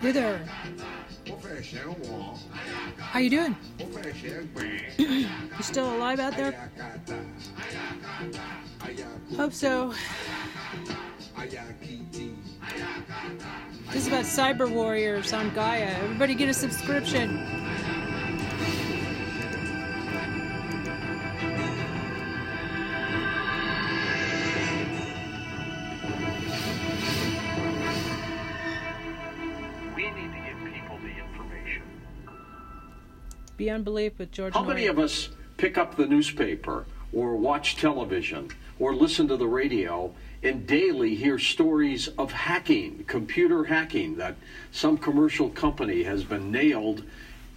Hey there. How you doing? you still alive out there? Hope so. This is about cyber warriors on Gaia. Everybody get a subscription. Beyond Belief with George How many of us pick up the newspaper or watch television or listen to the radio and daily hear stories of hacking, computer hacking, that some commercial company has been nailed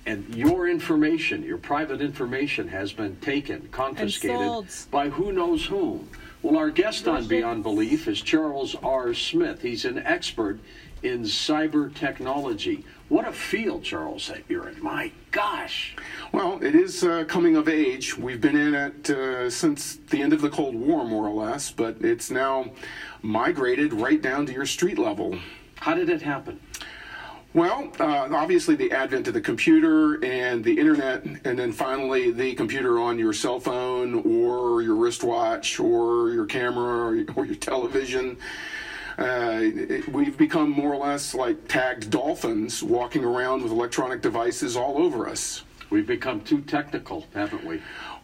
and your information, your private information, has been taken, confiscated by who knows whom? Well, our guest on Beyond Belief is Charles R. Smith. He's an expert in cyber technology. What a field, Charles, that you're in. My gosh. Well, it is uh, coming of age. We've been in it uh, since the end of the Cold War, more or less, but it's now migrated right down to your street level. How did it happen? Well, uh, obviously, the advent of the computer and the internet, and then finally the computer on your cell phone or your wristwatch or your camera or, your television. Uh, it, we've become more or less like tagged dolphins walking around with electronic devices all over us. We've become too technical, haven't we?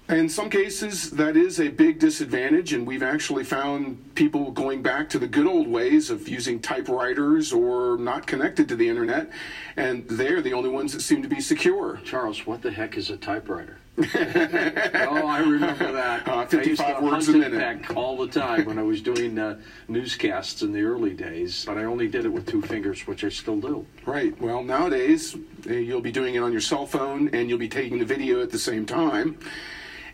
In some cases, that is a big disadvantage, and we've actually found people going back to the good old ways of using typewriters or not connected to the internet, and they're the only ones that seem to be secure. Charles, what the heck is a typewriter? oh, I remember that. Uh, I used to 55 words a minute. peck all the time when I was doing uh, newscasts in the early days, but I only did it with two fingers, which I still do. Right. Well, nowadays, uh, you'll be doing it on your cell phone, and you'll be taking the video at the same time.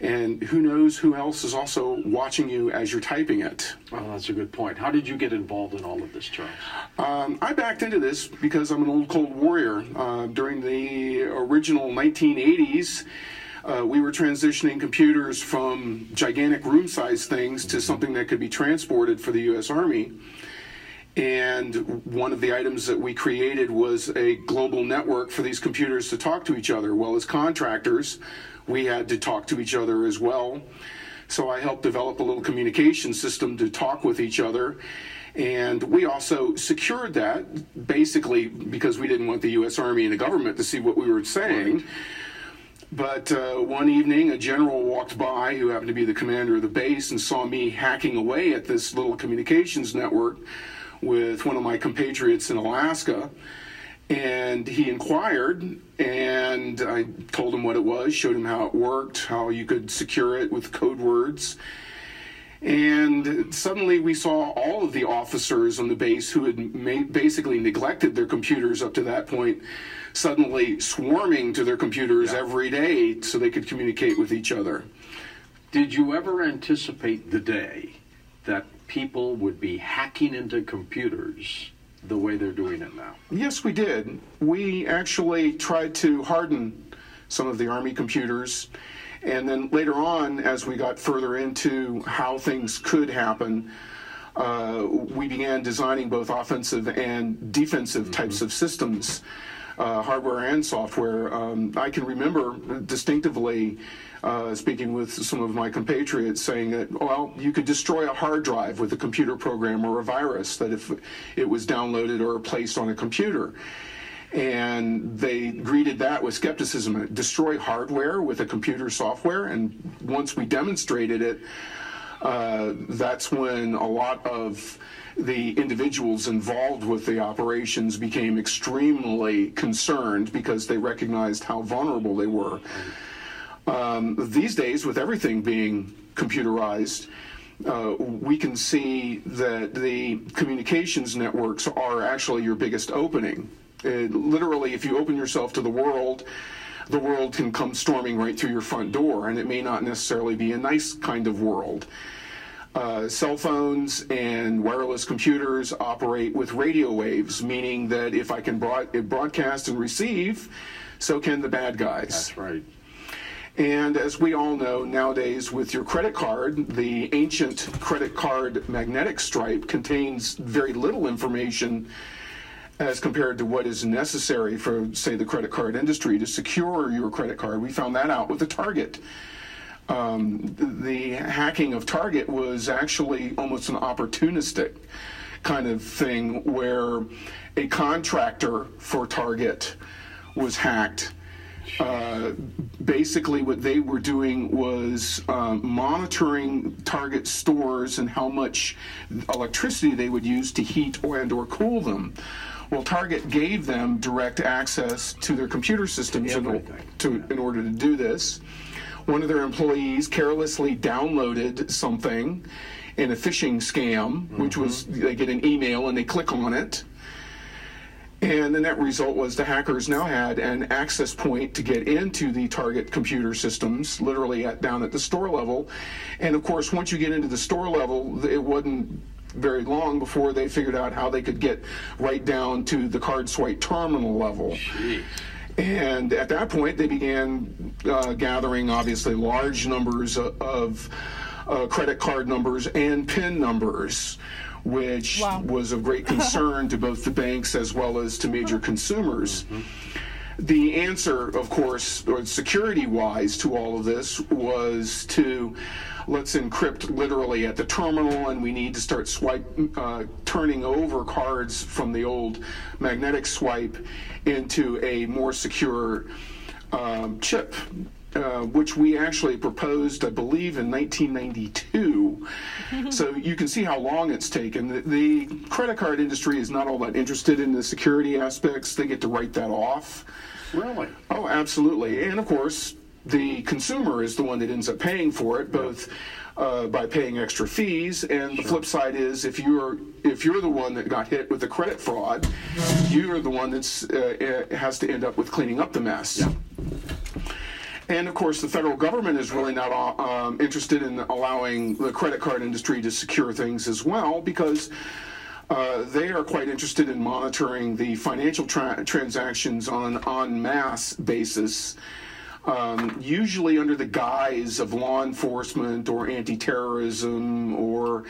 And who knows who else is also watching you as you're typing it. Well, that's a good point. How did you get involved in all of this, Charles? Um, I backed into this because I'm an old Cold Warrior. Uh, during the original 1980s, uh, we were transitioning computers from gigantic room sized things to something that could be transported for the U.S. Army. And one of the items that we created was a global network for these computers to talk to each other. Well, as contractors, we had to talk to each other as well. So I helped develop a little communication system to talk with each other. And we also secured that basically because we didn't want the U.S. Army and the government to see what we were saying. But uh, one evening, a general walked by who happened to be the commander of the base and saw me hacking away at this little communications network with one of my compatriots in Alaska. And he inquired, and I told him what it was, showed him how it worked, how you could secure it with code words. And suddenly we saw all of the officers on the base who had ma- basically neglected their computers up to that point suddenly swarming to their computers every day so they could communicate with each other. Did you ever anticipate the day that people would be hacking into computers the way they're doing it now? Yes, we did. We actually tried to harden some of the Army computers. And then later on, as we got further into how things could happen, uh, we began designing both offensive and defensive types of systems, uh, hardware and software. Um, I can remember distinctively uh, speaking with some of my compatriots saying that, well, you could destroy a hard drive with a computer program or a virus that if it was downloaded or placed on a computer. And they greeted that with skepticism. Destroy hardware with a computer software. And once we demonstrated it, uh, that's when a lot of the individuals involved with the operations became extremely concerned because they recognized how vulnerable they were. Um, these days, with everything being computerized, uh, we can see that the communications networks are actually your biggest opening. Uh, literally, if you open yourself to the world, the world can come storming right through your front door, and it may not necessarily be a nice kind of world. Uh, cell phones and wireless computers operate with radio waves, meaning that if I can broad- broadcast and receive, so can the bad guys. That's right. And as we all know nowadays, with your credit card, the ancient credit card magnetic stripe contains very little information as compared to what is necessary for, say, the credit card industry to secure your credit card. We found that out with the Target. Um, the hacking of Target was actually almost an opportunistic kind of thing where a contractor for Target was hacked. Uh, basically, what they were doing was um, monitoring Target stores and how much electricity they would use to heat or and or cool them. Well, Target gave them direct access to their computer systems in, to, in order to do this. One of their employees carelessly downloaded something in a phishing scam, which was mm-hmm. they get an email and they click on it. And the net result was the hackers now had an access point to get into the target computer systems, literally at, down at the store level. And of course, once you get into the store level, it wasn't very long before they figured out how they could get right down to the card swipe terminal level. And at that point, they began uh, gathering obviously large numbers of, of uh, credit card numbers and PIN numbers, which Wow. was of great concern to both the banks as well as to major consumers. The answer, of course, or security wise to all of this was to let's encrypt literally at the terminal, and we need to start swipe, uh, turning over cards from the old magnetic swipe into a more secure um, chip. Uh, which we actually proposed, I believe, in 1992. so you can see how long it's taken. The, the credit card industry is not all that interested in the security aspects. They get to write that off. Really? Oh, absolutely. And of course, the consumer is the one that ends up paying for it, both uh, by paying extra fees. And the flip side is, if you're if you're the one that got hit with the credit fraud, you're the one that's uh, uh, has to end up with cleaning up the mess. And of course, the federal government is really not uh, um, interested in allowing the credit card industry to secure things as well because uh, they are quite interested in monitoring the financial tra- transactions on an en masse basis, um, usually under the guise of law enforcement or anti terrorism or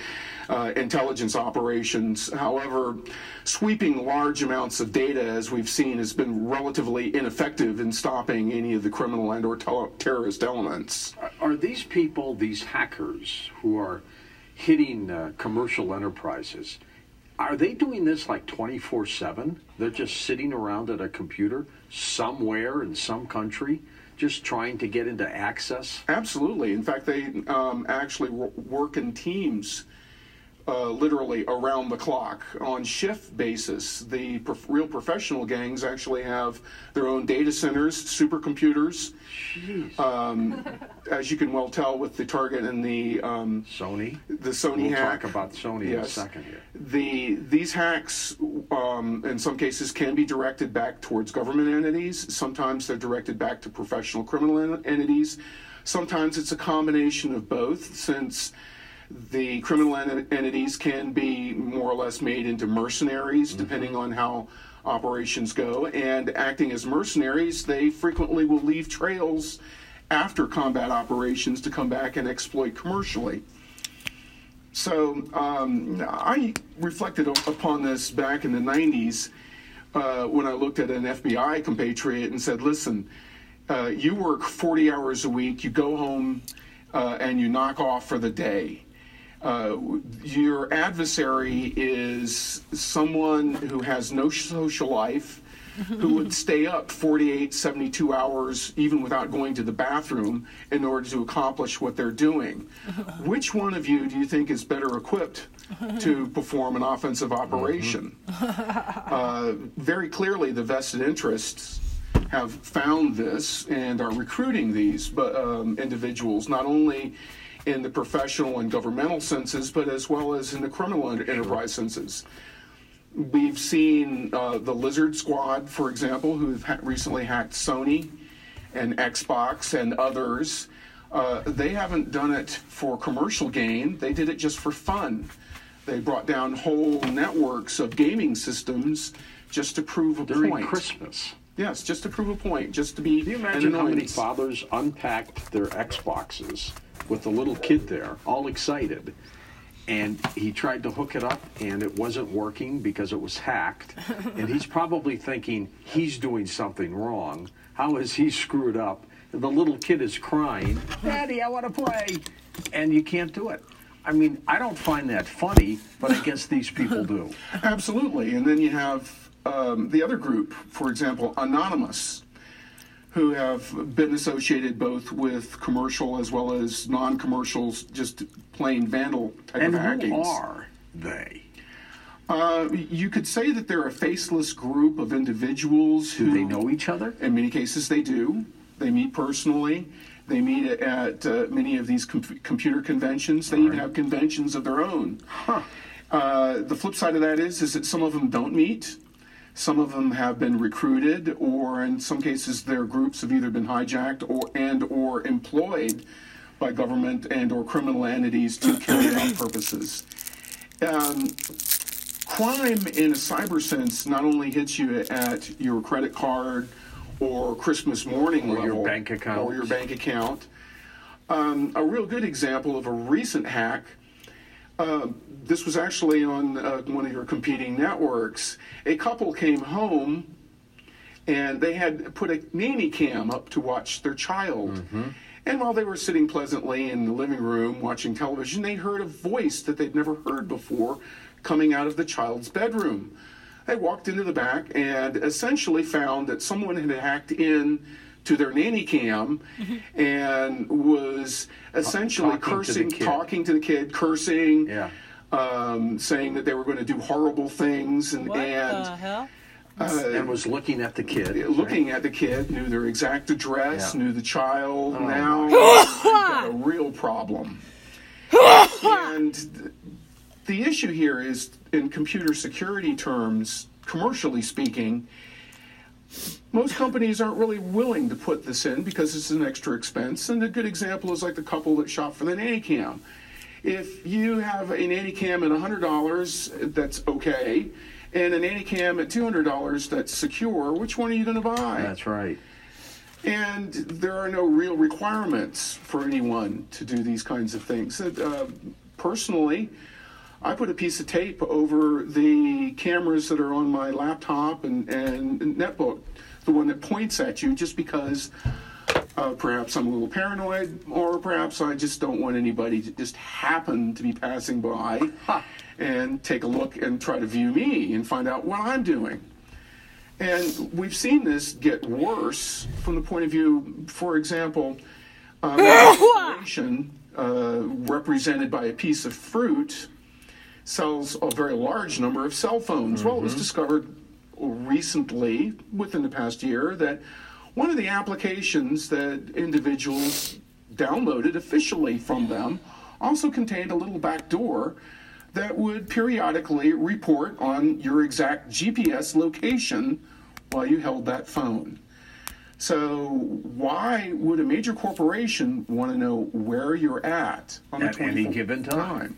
uh, intelligence operations. However, sweeping large amounts of data, as we've seen, has been relatively ineffective in stopping any of the criminal and or tel- terrorist elements. Are these people, these hackers who are hitting uh, commercial enterprises, are they doing this like 24 7? They're just sitting around at a computer somewhere in some country, just trying to get into access? Absolutely. In fact, they um, actually work in teams. Uh, literally around the clock on shift basis. The prof- real professional gangs actually have their own data centers, supercomputers. Um, as you can well tell with the Target and the um, Sony? the Sony We'll hack. talk about Sony in a Yes. second here. The these hacks, um, in some cases, can be directed back towards government entities. Sometimes they're directed back to professional criminal en- entities. Sometimes it's a combination of both, since the criminal en- entities can be more or less made into mercenaries, depending on how operations go. And acting as mercenaries, they frequently will leave trails after combat operations to come back and exploit commercially. So um, I reflected upon this back in the 90s uh, when I looked at an FBI compatriot and said, listen, uh, you work 40 hours a week, you go home uh, and you knock off for the day. Uh, your adversary is someone who has no social life, who would stay up 48, 72 hours even without going to the bathroom in order to accomplish what they're doing. Which one of you do you think is better equipped to perform an offensive operation? Uh, very clearly, the vested interests have found this and are recruiting these um, individuals, not only in the professional and governmental senses, but as well as in the criminal enter- enterprise senses. We've seen uh, the Lizard Squad, for example, who've ha- recently hacked Sony and Xbox and others. Uh, they haven't done it for commercial gain, they did it just for fun. They brought down whole networks of gaming systems just to prove a During point. Christmas. Yes, just to prove a point, just to be. Can you imagine how many fathers unpacked their Xboxes with the little kid there, all excited, and he tried to hook it up and it wasn't working because it was hacked. and he's probably thinking he's doing something wrong. How has he screwed up? And The little kid is crying, Daddy, I want to play. And you can't do it. I mean, I don't find that funny, but I guess these people do. Absolutely. And then you have um, the other group, for example, Anonymous, who have been associated both with commercial as well as non commercials, just plain vandal type And of hacking. who are they? Uh, you could say that they're a faceless group of individuals Do who they know each other? In many cases, they do. They meet personally. They meet at uh, many of these com- computer conventions. They even have conventions of their own. Uh, the flip side of that is, is that some of them don't meet. Some of them have been recruited, or in some cases, their groups have either been hijacked or and or employed by government and or criminal entities to carry out purposes. Um, crime in a cyber sense not only hits you at your credit card or Christmas morning Or your bank account. or your bank account. Um, a real good example of a recent hack. Uh, this was actually on uh, one of your competing networks. A couple came home and they had put a nanny cam up to watch their child. And while they were sitting pleasantly in the living room watching television, they heard a voice that they'd never heard before coming out of the child's bedroom. They walked into the back and essentially found that someone had hacked in to their nanny cam and was essentially Talking cursing, kid. talking to the kid, cursing, Yeah. um, saying that they were going to do horrible things, and, What and the hell? and was looking at the kid. looking at the kid, knew their exact address, Yeah. Oh, knew the child. now you've got a real problem. and the issue here is, in computer security terms, commercially speaking, most companies aren't really willing to put this in because it's an extra expense. And a good example is like the couple that shop for the nanny cam. If you have a nanny cam at $100, that's okay, and a nanny cam at $200 that's secure, which one are you going to buy? That's right. And there are no real requirements for anyone to do these kinds of things. Uh, personally, I put a piece of tape over the cameras that are on my laptop and, and netbook, the one that points at you, just because uh, perhaps I'm a little paranoid, or perhaps I just don't want anybody to just happen to be passing by and take a look and try to view me and find out what I'm doing. And we've seen this get worse from the point of view, for example, um, uh, represented by a piece of fruit sells a very large number of cell phones. Well, it was mm-hmm. discovered recently, within the past year, that one of the applications that individuals downloaded officially from them also contained a little back door that would periodically report on your exact GPS location while you held that phone. So, why would a major corporation want to know where you're at on a At any 24 given time.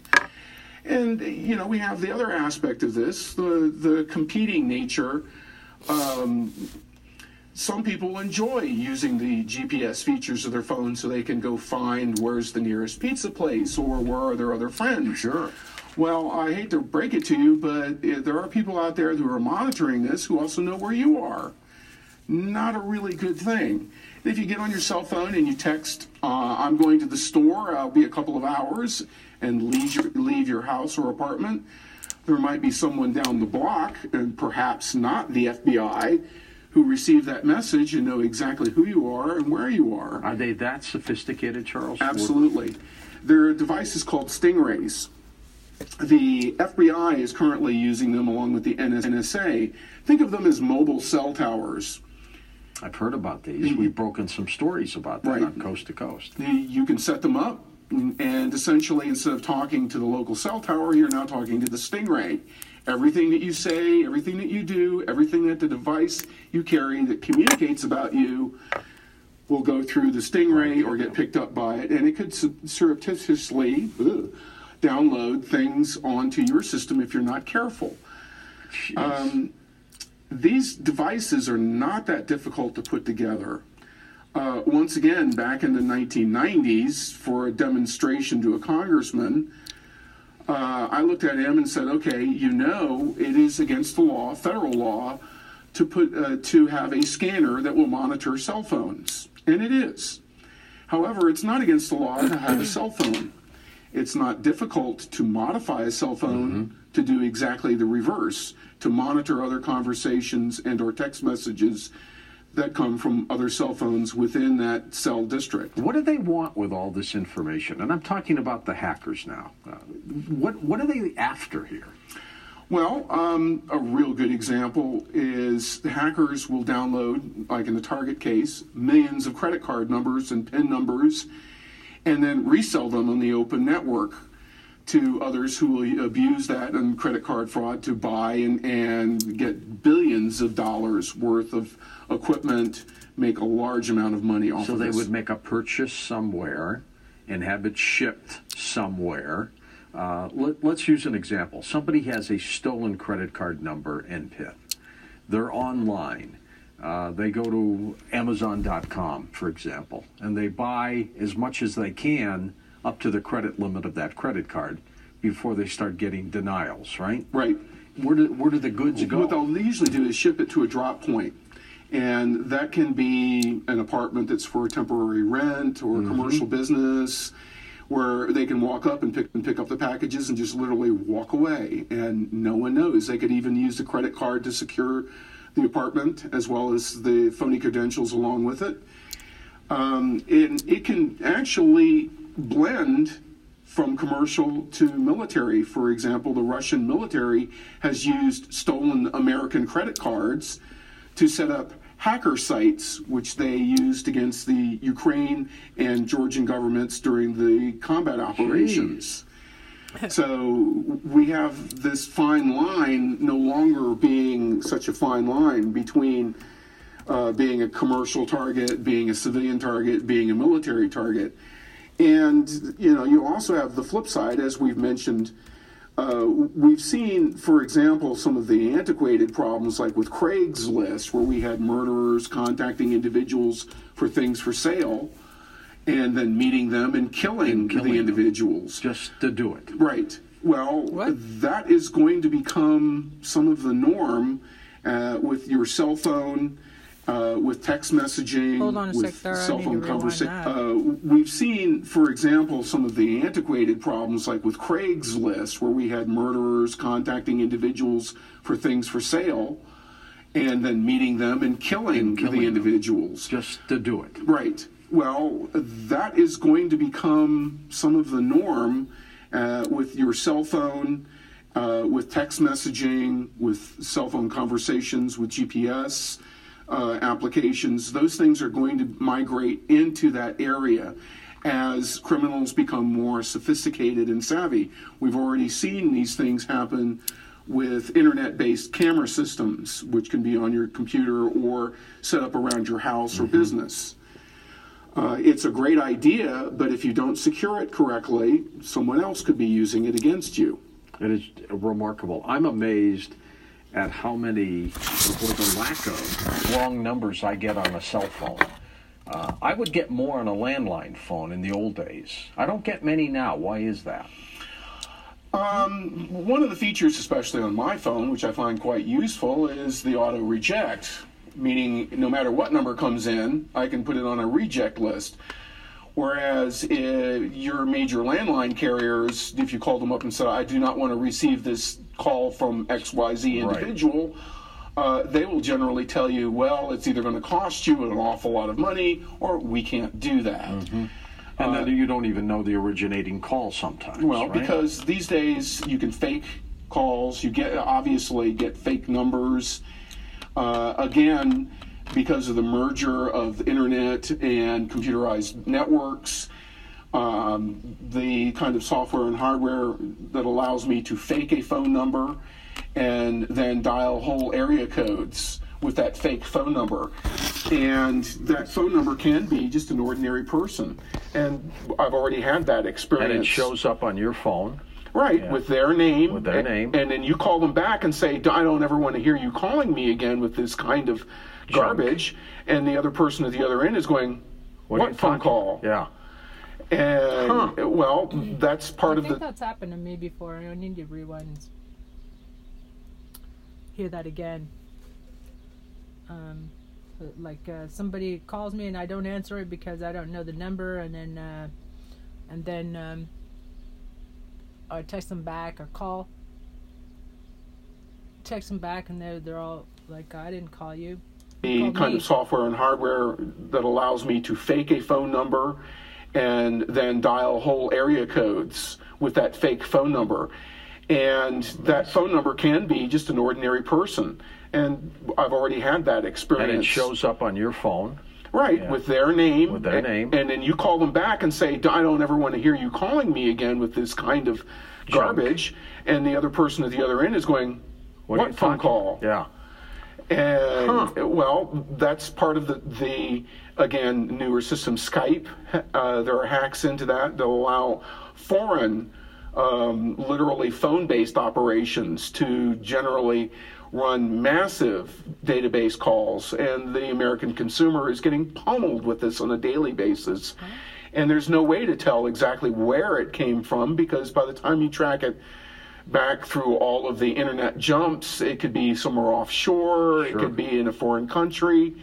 And you know, we have the other aspect of this, the the competing nature. Um, some people enjoy using the GPS features of their phone so they can go find where's the nearest pizza place or where are their other friends. Sure. Well, I hate to break it to you, but uh, there are people out there who are monitoring this who also know where you are. Not a really good thing. If you get on your cell phone and you text, uh, I'm going to the store, I'll be a couple of hours, and leave your, leave your house or apartment, there might be someone down the block, and perhaps not the FBI, who received that message and know exactly who you are and where you are. Are they that sophisticated, Charles? Absolutely. There are devices called Stingrays. The FBI is currently using them along with the NSA. Think of them as mobile cell towers. I've heard about these. Mm-hmm. We've broken some stories about that Right. on Coast to Coast. You can set them up, and essentially, instead of talking to the local cell tower, you're now talking to the Stingray. Everything that you say, everything that you do, everything that the device you carry that communicates about you will go through the Stingray or get picked up by it, and it could surreptitiously ugh, download things onto your system if you're not careful. Jeez. Um, These devices are not that difficult to put together. Uh, once again, back in the 1990s, for a demonstration to a congressman, uh, I looked at him and said, "Okay, you know it is against the law, federal law, to put uh, to have a scanner that will monitor cell phones, and it is. However, it's not against the law to have a cell phone. It's not difficult to modify a cell phone to do exactly the reverse, to monitor other conversations and or text messages." That come from other cell phones within that cell district. What do they want with all this information? And I'm talking about the hackers now. Uh, what what are they after here? Well, um, a real good example is the hackers will download, like in the Target case, millions of credit card numbers and PIN numbers, and then resell them on the open network to others who will abuse that and credit card fraud to buy and, and get billions of dollars worth of equipment, make a large amount of money off So of they would make a purchase somewhere and have it shipped somewhere. Uh, let, let's use an example. Somebody has a stolen credit card number and PIN. They're online. Uh, they go to Amazon.com, for example, and they buy as much as they can up to the credit limit of that credit card before they start getting denials, right? right. Where do, where do the goods go? What they'll usually do is ship it to a drop point. And that can be an apartment that's for temporary rent or a commercial business where they can walk up and pick and pick up the packages and just literally walk away and no one knows. They could even use the credit card to secure the apartment as well as the phony credentials along with it. Um, and it can actually blend from commercial to military. For example, the Russian military has used stolen American credit cards to set up hacker sites, which they used against the Ukraine and Georgian governments during the combat operations. So we have this fine line no longer being such a fine line between uh, being a commercial target, being a civilian target, being a military target. And you know, you also have the flip side, as we've mentioned. Uh, we've seen, for example, some of the antiquated problems, like with Craigslist, where we had murderers contacting individuals for things for sale, and then meeting them and killing, And killing the individuals. Just to do it. Right. Well, What? that is going to become some of the norm uh, with your cell phone, uh, with text messaging, Hold on a with sec, cell phone rewind conversation. Uh, we've seen, for example, some of the antiquated problems, like with Craigslist, where we had murderers contacting individuals for things for sale, and then meeting them and killing, And killing the them. individuals. Just to do it. Right. Well, that is going to become some of the norm uh, with your cell phone, uh, with text messaging, with cell phone conversations, with GPS uh, applications. Those things are going to migrate into that area as criminals become more sophisticated and savvy. We've already seen these things happen with internet based camera systems, which can be on your computer or set up around your house or business. Uh, it's a great idea, but if you don't secure it correctly, someone else could be using it against you. It is remarkable. I'm amazed at how many, or the lack of, wrong numbers I get on a cell phone. Uh, I would get more on a landline phone in the old days. I don't get many now. Why is that? One of the features, especially on my phone, which I find quite useful, is the auto reject, meaning no matter what number comes in, I can put it on a reject list. Whereas uh, your major landline carriers, if you call them up and said, I do not want to receive this call from XYZ Right. individual, uh, they will generally tell you, well, it's either going to cost you an awful lot of money or we can't do that. And then you don't even know the originating call sometimes. Well, right? because these days you can fake calls. You get obviously get fake numbers. Uh, again, because of the merger of the internet and computerized networks, um, the kind of software and hardware that allows me to fake a phone number and then dial whole area codes with that fake phone number. And that phone number can be just an ordinary person. And I've already had that experience. and it shows up on your phone. Right, Yeah. with their name. With their a- name. And then you call them back and say, I don't ever want to hear you calling me again with this kind of garbage. And the other person at the other end is going, What, are you phone talking- call? Yeah. And well, that's part I of the. I think that's happened to me before. I need to rewind. and Hear that again. Um, like uh, somebody calls me and I don't answer it because I don't know the number, and then uh, and then um, I text them back or call. Text them back and they're they're all like, I didn't call you. the called kind me. of software and hardware that allows me to fake a phone number and then dial whole area codes with that fake phone number. And that phone number can be just an ordinary person. And I've already had that experience. And it shows up on your phone. Right, Yeah. with their name. With their and, name. And then you call them back and say, I don't ever want to hear you calling me again with this kind of garbage. And the other person at the other end is going, What, you phone talking- call? Yeah. And Huh. well, that's part of the, the again newer system Skype. Uh, there are hacks into that that allow foreign, um, literally phone-based operations to generally run massive database calls, and the American consumer is getting pummeled with this on a daily basis. And there's no way to tell exactly where it came from because by the time you track it back through all of the internet jumps. It could be somewhere offshore, it could be in a foreign country.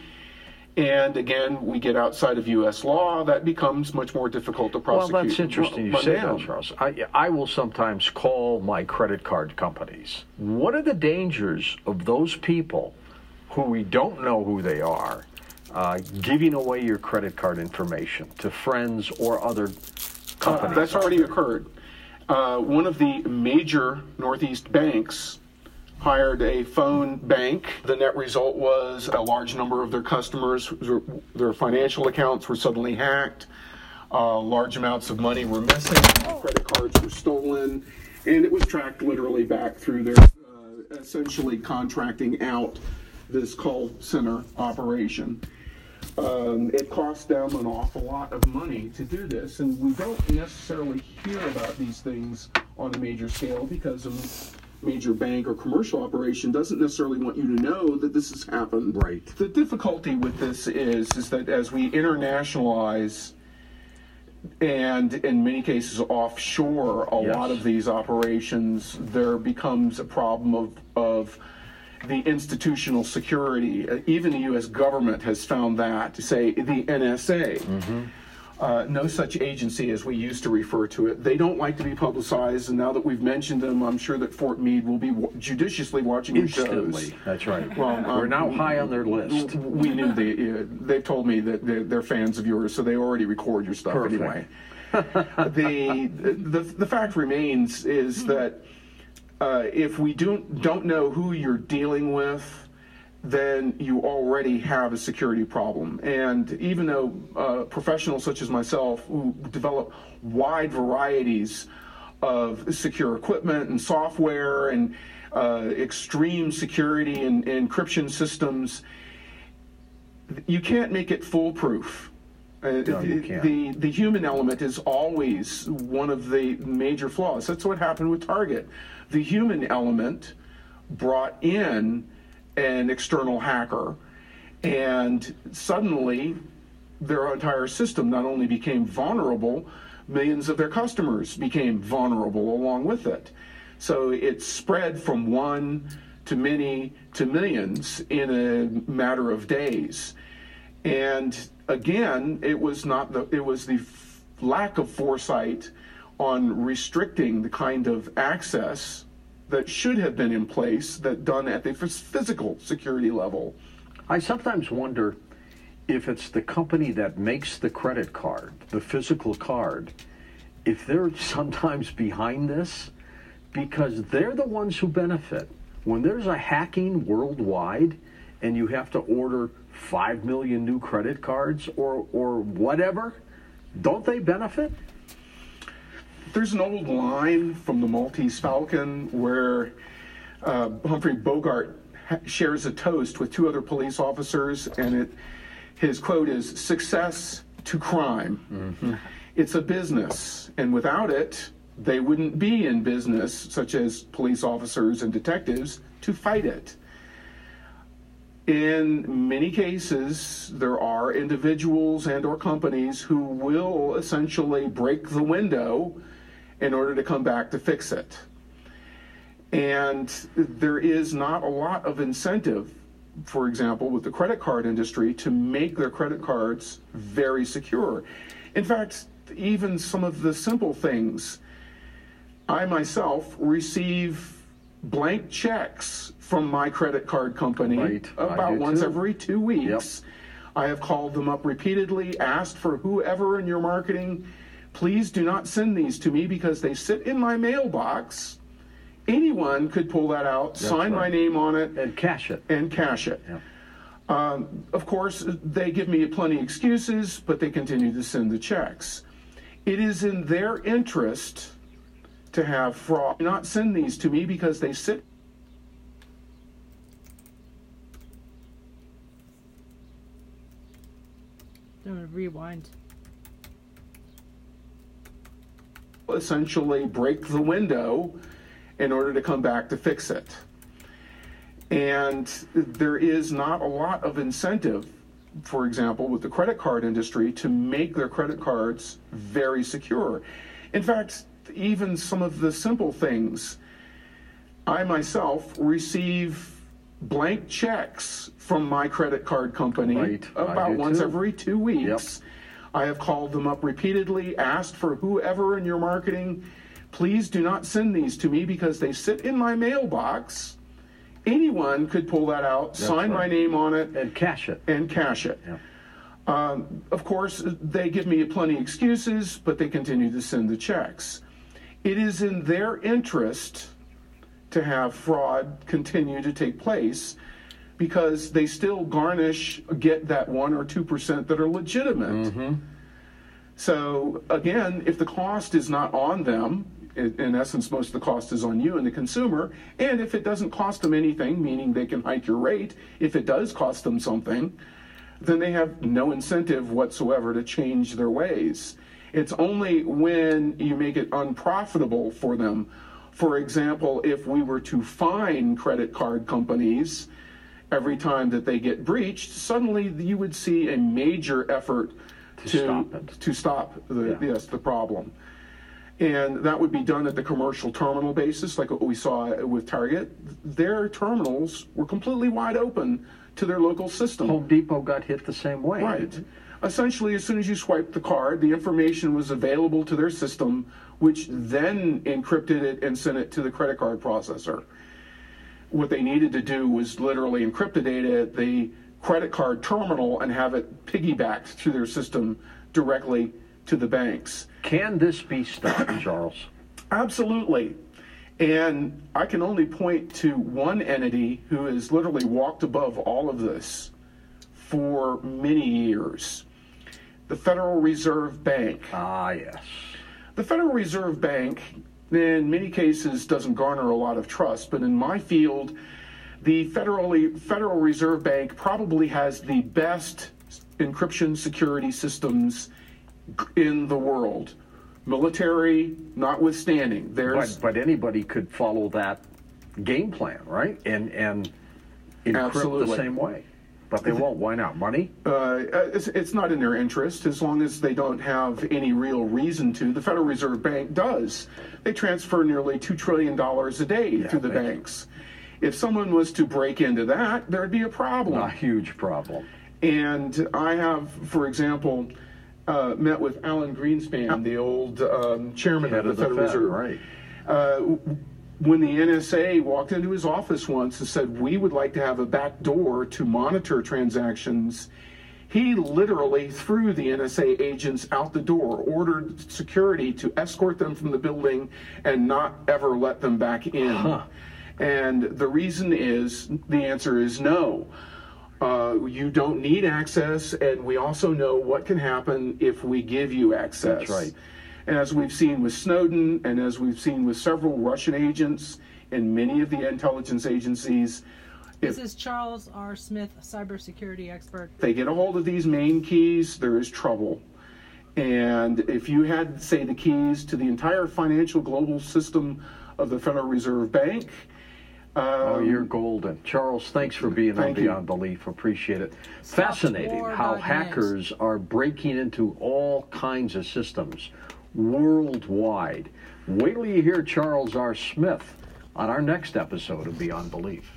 And again, we get outside of U.S. law, that becomes much more difficult to prosecute. Well, that's interesting you say down. that, Charles. I, I will sometimes call my credit card companies. What are the dangers of those people who we don't know who they are uh, giving away your credit card information to friends or other Uh, companies? that's already occurred. Uh, one of the major Northeast banks hired a phone bank. The net result was a large number of their customers, their, financial accounts were suddenly hacked. Uh, large amounts of money were missing. Credit cards were stolen, and it was tracked literally back through their uh, essentially contracting out this call center operation. Um, it cost them an awful lot of money to do this, and we don't necessarily hear about these things on a major scale because a major bank or commercial operation doesn't necessarily want you to know that this has happened. Right. The difficulty with this is is that as we internationalize and in many cases offshore a Yes. lot of these operations, there becomes a problem of, of the institutional security. Even the U.S. government has found that, to say the NSA. Mm-hmm. Uh, no such agency as we used to refer to it. They don't like to be publicized, and now that we've mentioned them, I'm sure that Fort Meade will be judiciously watching your shows. That's right. Well, We're um, now high on their list. We knew they. Uh, they've told me that they're, they're fans of yours, so they already record your stuff Perfect. anyway. the, the the fact remains is that uh, if we don't don't know who you're dealing with, then you already have a security problem. And even though uh, professionals such as myself who develop wide varieties of secure equipment and software and uh, extreme security and, and encryption systems, you can't make it foolproof. Uh, No, the, the the human element is always one of the major flaws. That's what happened with Target. The human element brought in an external hacker, and suddenly their entire system not only became vulnerable, millions of their customers became vulnerable along with it. So it spread from one to many to millions in a matter of days. And again, it was not the it was the lack of foresight on restricting the kind of access that should have been in place that done at the physical security level. I sometimes wonder if it's the company that makes the credit card, the physical card, if they're sometimes behind this because they're the ones who benefit. When there's a hacking worldwide and you have to order 5 million new credit cards or or whatever, don't they benefit? There's an old line from the Maltese Falcon where uh, Humphrey Bogart ha- shares a toast with two other police officers, and it, his quote is "Success to crime." It's a business, and without it, they wouldn't be in business, such as police officers and detectives, to fight it. in many cases there are individuals and or companies who will essentially break the window in order to come back to fix it. And there is not a lot of incentive for example with the credit card industry to make their credit cards very secure. In fact even some of the simple things. I myself receive blank checks from my credit card company Right, about once too. every two weeks. I have called them up repeatedly, asked for whoever in your marketing, please do not send these to me because they sit in my mailbox. Anyone could pull that out, sign my name on it, And cash it. and cash it. Yeah. Um, of course, they give me plenty of excuses, but they continue to send the checks. It is in their interest to have fraud. Do Not send these to me because they sit I'm gonna rewind. Essentially break the window in order to come back to fix it. And there is not a lot of incentive, for example, with the credit card industry to make their credit cards very secure. In fact, even some of the simple things, I myself receive blank checks from my credit card company Right, about once too. every two weeks. I have called them up repeatedly, asked for whoever in your marketing, please do not send these to me because they sit in my mailbox. Anyone could pull that out, sign my name on it, And cash it. and cash it. Yeah. Um, of course, they give me plenty of excuses, but they continue to send the checks. It is in their interest to have fraud continue to take place because they still garnish, get that 1% or 2% that are legitimate. Mm-hmm. So, again, if the cost is not on them, in, in essence, most of the cost is on you and the consumer, and if it doesn't cost them anything, meaning they can hike your rate, if it does cost them something, then they have no incentive whatsoever to change their ways. It's only when you make it unprofitable for them. For example, if we were to fine credit card companies every time that they get breached, suddenly you would see a major effort to, stop it. to stop the, Yeah. yes, the problem. And that would be done at the commercial terminal basis, like what we saw with Target. Their terminals were completely wide open to their local system. Home Depot got hit the same way. Right. Essentially, as soon as you swiped the card, the information was available to their system, which then encrypted it and sent it to the credit card processor. What they needed to do was literally encrypt the data at the credit card terminal and have it piggybacked to their system directly to the banks. Can this be stopped, Charles? Absolutely. And I can only point to one entity who has literally walked above all of this for many years the Federal Reserve Bank. Ah, yes. The Federal Reserve Bank, in many cases, doesn't garner a lot of trust, but in my field, the Federally, Federal Reserve Bank probably has the best encryption security systems in the world. Military notwithstanding, there's But, but anybody could follow that game plan, right? And and encrypt the same way. But they won't. Why not? Money? uh, it's, it's not in their interest as long as they don't have any real reason to. The Federal Reserve Bank does. They transfer nearly $2 trillion a day through the banks. If someone was to break into that, there'd be a problem. A huge problem. And I have, for example, uh, met with Alan Greenspan, the old um, chairman of the, of the Federal Fed, Reserve. right? Uh, when the NSA walked into his office once and said, We would like to have a back door to monitor transactions, he literally threw the NSA agents out the door, ordered security to escort them from the building and not ever let them back in. And the reason is the answer is no. Uh, you don't need access, and we also know what can happen if we give you access. That's right. And as we've seen with Snowden, and as we've seen with several Russian agents and many of the intelligence agencies, This if is Charles R. Smith, a cybersecurity expert. they get a hold of these main keys, there is trouble. And if you had, say, the keys to the entire financial global system of the Federal Reserve Bank, Oh, um, you're golden. Charles, thanks for being on Thank you. Beyond Belief. Appreciate it. Fascinating how Softwar.net. hackers are breaking into all kinds of systems worldwide. Wait till you hear Charles R. Smith on our next episode of Beyond Belief.